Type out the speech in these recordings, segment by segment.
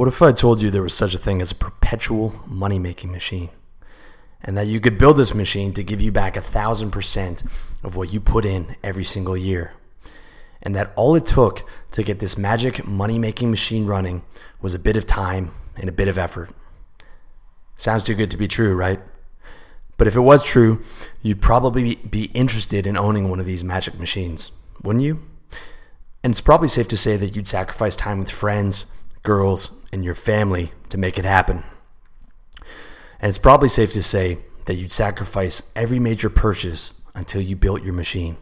What if I told you there was such a thing as a perpetual money making machine? And that you could build this machine to give you back a thousand percent of what you put in every single year. And that all it took to get this magic money making machine running was a bit of time and a bit of effort. Sounds too good to be true, right? But if it was true, you'd probably be interested in owning one of these magic machines, wouldn't you? And it's probably safe to say that you'd sacrifice time with friends, girls, and your family to make it happen. And it's probably safe to say that you'd sacrifice every major purchase until you built your machine.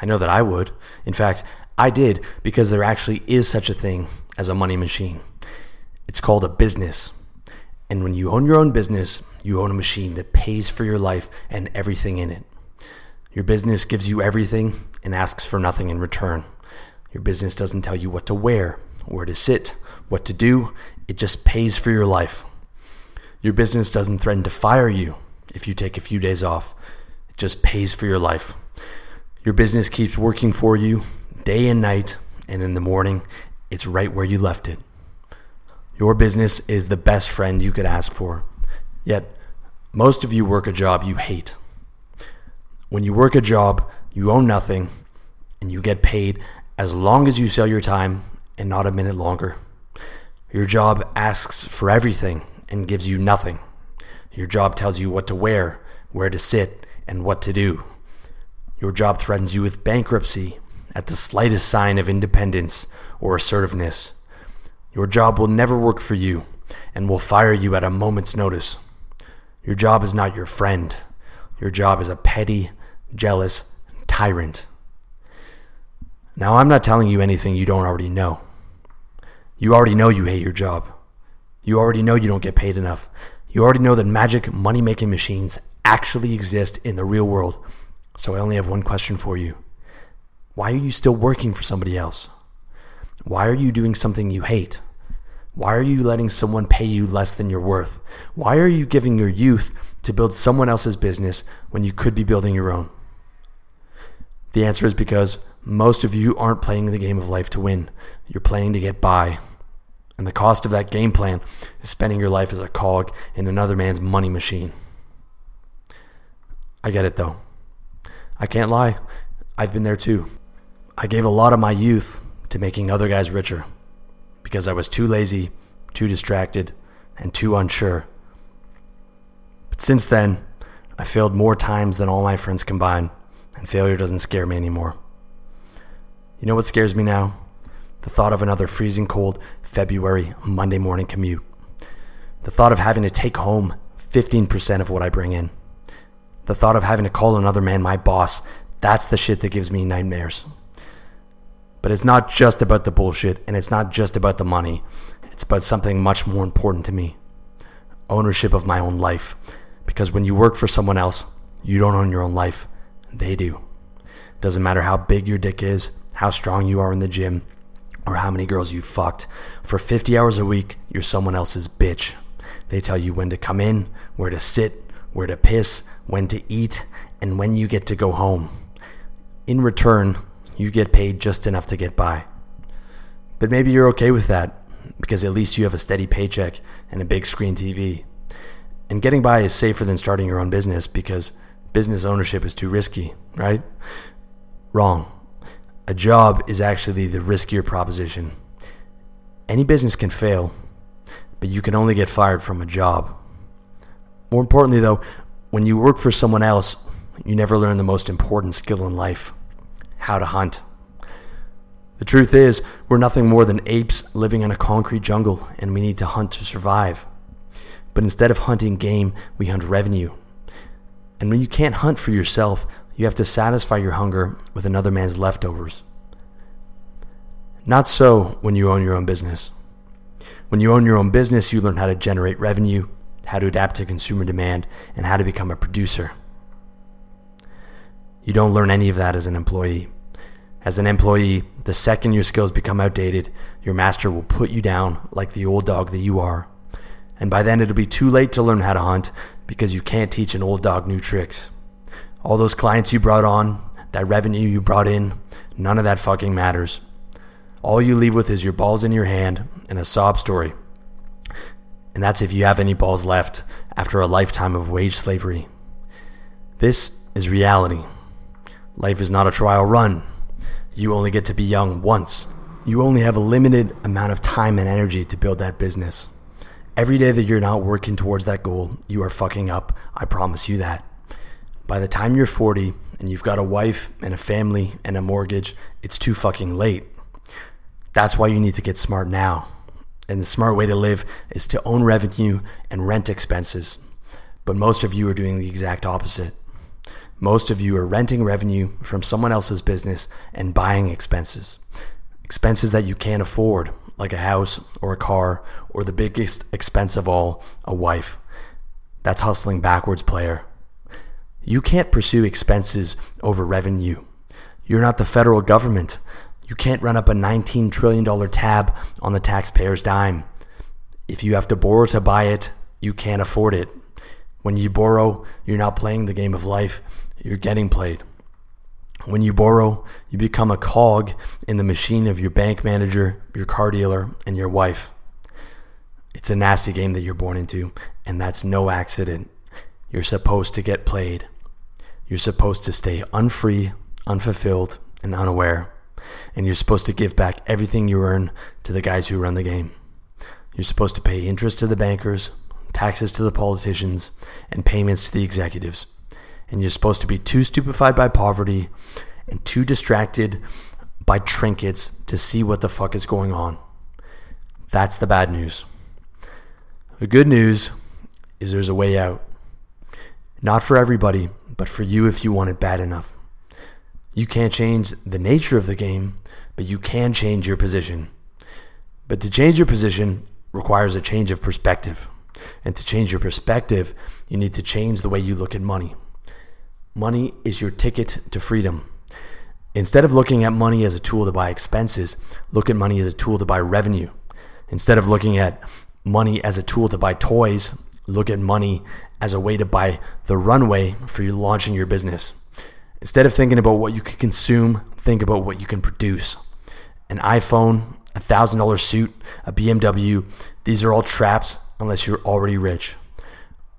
I know that I would. In fact, I did because there actually is such a thing as a money machine. It's called a business. And when you own your own business, you own a machine that pays for your life and everything in it. Your business gives you everything and asks for nothing in return. Your business doesn't tell you what to wear, where to sit, what to do. It just pays for your life. Your business doesn't threaten to fire you if you take a few days off. It just pays for your life. Your business keeps working for you day and night, and in the morning, it's right where you left it. Your business is the best friend you could ask for. Yet, most of you work a job you hate. When you work a job, you own nothing, and you get paid as long as you sell your time and not a minute longer. Your job asks for everything and gives you nothing. Your job tells you what to wear, where to sit, and what to do. Your job threatens you with bankruptcy at the slightest sign of independence or assertiveness. Your job will never work for you and will fire you at a moment's notice. Your job is not your friend. Your job is a petty, jealous tyrant. Now, I'm not telling you anything you don't already know. You already know you hate your job. You already know you don't get paid enough. You already know that magic money making machines actually exist in the real world. So I only have one question for you. Why are you still working for somebody else? Why are you doing something you hate? Why are you letting someone pay you less than you're worth? Why are you giving your youth to build someone else's business when you could be building your own? The answer is because most of you aren't playing the game of life to win. You're playing to get by. And the cost of that game plan is spending your life as a cog in another man's money machine. I get it though. I can't lie. I've been there too. I gave a lot of my youth to making other guys richer because I was too lazy, too distracted, and too unsure. But since then, I failed more times than all my friends combined, and failure doesn't scare me anymore. You know what scares me now? The thought of another freezing cold February Monday morning commute. The thought of having to take home 15% of what I bring in. The thought of having to call another man my boss. That's the shit that gives me nightmares. But it's not just about the bullshit and it's not just about the money. It's about something much more important to me ownership of my own life. Because when you work for someone else, you don't own your own life, they do. Doesn't matter how big your dick is, how strong you are in the gym, or how many girls you fucked. For 50 hours a week, you're someone else's bitch. They tell you when to come in, where to sit, where to piss, when to eat, and when you get to go home. In return, you get paid just enough to get by. But maybe you're okay with that because at least you have a steady paycheck and a big screen TV. And getting by is safer than starting your own business because business ownership is too risky, right? Wrong. A job is actually the riskier proposition. Any business can fail, but you can only get fired from a job. More importantly, though, when you work for someone else, you never learn the most important skill in life how to hunt. The truth is, we're nothing more than apes living in a concrete jungle, and we need to hunt to survive. But instead of hunting game, we hunt revenue. And when you can't hunt for yourself, you have to satisfy your hunger with another man's leftovers. Not so when you own your own business. When you own your own business, you learn how to generate revenue, how to adapt to consumer demand, and how to become a producer. You don't learn any of that as an employee. As an employee, the second your skills become outdated, your master will put you down like the old dog that you are. And by then, it'll be too late to learn how to hunt because you can't teach an old dog new tricks. All those clients you brought on, that revenue you brought in, none of that fucking matters. All you leave with is your balls in your hand and a sob story And that's if you have any balls left after a lifetime of wage slavery. This is reality. Life is not a trial run. You only get to be young once. You only have a limited amount of time and energy to build that business. Every day that you're not working towards that goal, you are fucking up. I promise you that. By the time you're 40 and you've got a wife and a family and a mortgage, it's too fucking late. That's why you need to get smart now. And the smart way to live is to own revenue and rent expenses. But most of you are doing the exact opposite. Most of you are renting revenue from someone else's business and buying expenses. Expenses that you can't afford, like a house or a car, or the biggest expense of all, a wife. That's hustling backwards, player. You can't pursue expenses over revenue. You're not the federal government. You can't run up a $19 trillion tab on the taxpayer's dime. If you have to borrow to buy it, you can't afford it. When you borrow, you're not playing the game of life, you're getting played. When you borrow, you become a cog in the machine of your bank manager, your car dealer, and your wife. It's a nasty game that you're born into, and that's no accident. You're supposed to get played. You're supposed to stay unfree, unfulfilled, and unaware. And you're supposed to give back everything you earn to the guys who run the game. You're supposed to pay interest to the bankers, taxes to the politicians, and payments to the executives and you're supposed to be too stupefied by poverty and too distracted by trinkets to see what the fuck is going on. That's the bad news. The good news is there's a way out. Not for everybody, but for you if you want it bad enough. You can't change the nature of the game, but you can change your position. But to change your position requires a change of perspective. And to change your perspective, you need to change the way you look at money. Money is your ticket to freedom. Instead of looking at money as a tool to buy expenses, look at money as a tool to buy revenue. Instead of looking at money as a tool to buy toys, look at money as a way to buy the runway for you launching your business. Instead of thinking about what you can consume, think about what you can produce. An iPhone, a thousand dollar suit, a BMW, these are all traps unless you're already rich.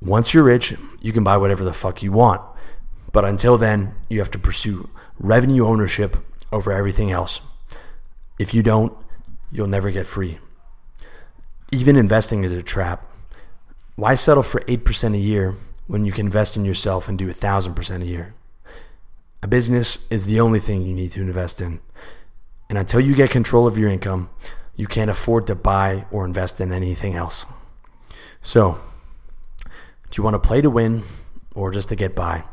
Once you're rich, you can buy whatever the fuck you want. But until then, you have to pursue revenue ownership over everything else. If you don't, you'll never get free. Even investing is a trap. Why settle for 8% a year when you can invest in yourself and do 1000% a year? A business is the only thing you need to invest in. And until you get control of your income, you can't afford to buy or invest in anything else. So, do you want to play to win or just to get by?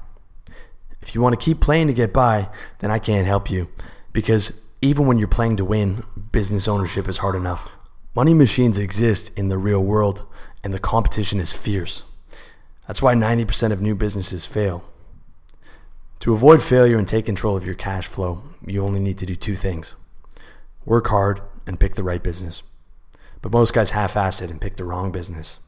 If you want to keep playing to get by, then I can't help you because even when you're playing to win, business ownership is hard enough. Money machines exist in the real world and the competition is fierce. That's why 90% of new businesses fail. To avoid failure and take control of your cash flow, you only need to do two things work hard and pick the right business. But most guys half ass it and pick the wrong business.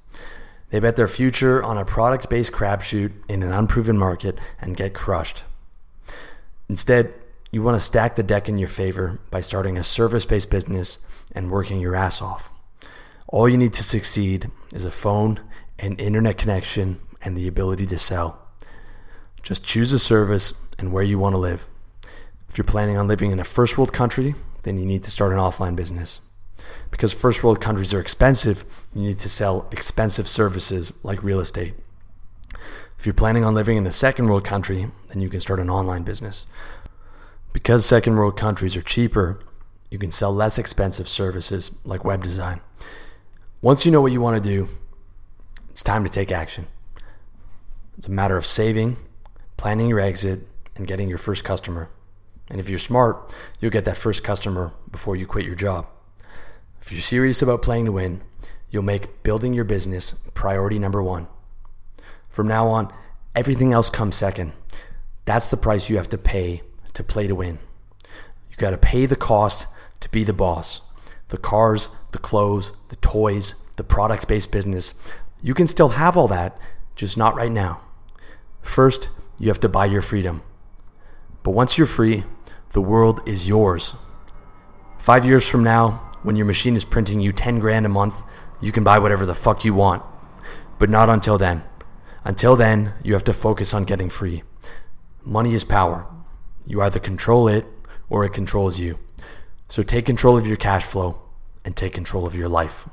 They bet their future on a product based crapshoot in an unproven market and get crushed. Instead, you want to stack the deck in your favor by starting a service based business and working your ass off. All you need to succeed is a phone, an internet connection, and the ability to sell. Just choose a service and where you want to live. If you're planning on living in a first world country, then you need to start an offline business. Because first world countries are expensive, you need to sell expensive services like real estate. If you're planning on living in a second world country, then you can start an online business. Because second world countries are cheaper, you can sell less expensive services like web design. Once you know what you want to do, it's time to take action. It's a matter of saving, planning your exit, and getting your first customer. And if you're smart, you'll get that first customer before you quit your job. If you're serious about playing to win, you'll make building your business priority number one. From now on, everything else comes second. That's the price you have to pay to play to win. You got to pay the cost to be the boss the cars, the clothes, the toys, the product based business. You can still have all that, just not right now. First, you have to buy your freedom. But once you're free, the world is yours. Five years from now, when your machine is printing you 10 grand a month, you can buy whatever the fuck you want. But not until then. Until then, you have to focus on getting free. Money is power. You either control it or it controls you. So take control of your cash flow and take control of your life.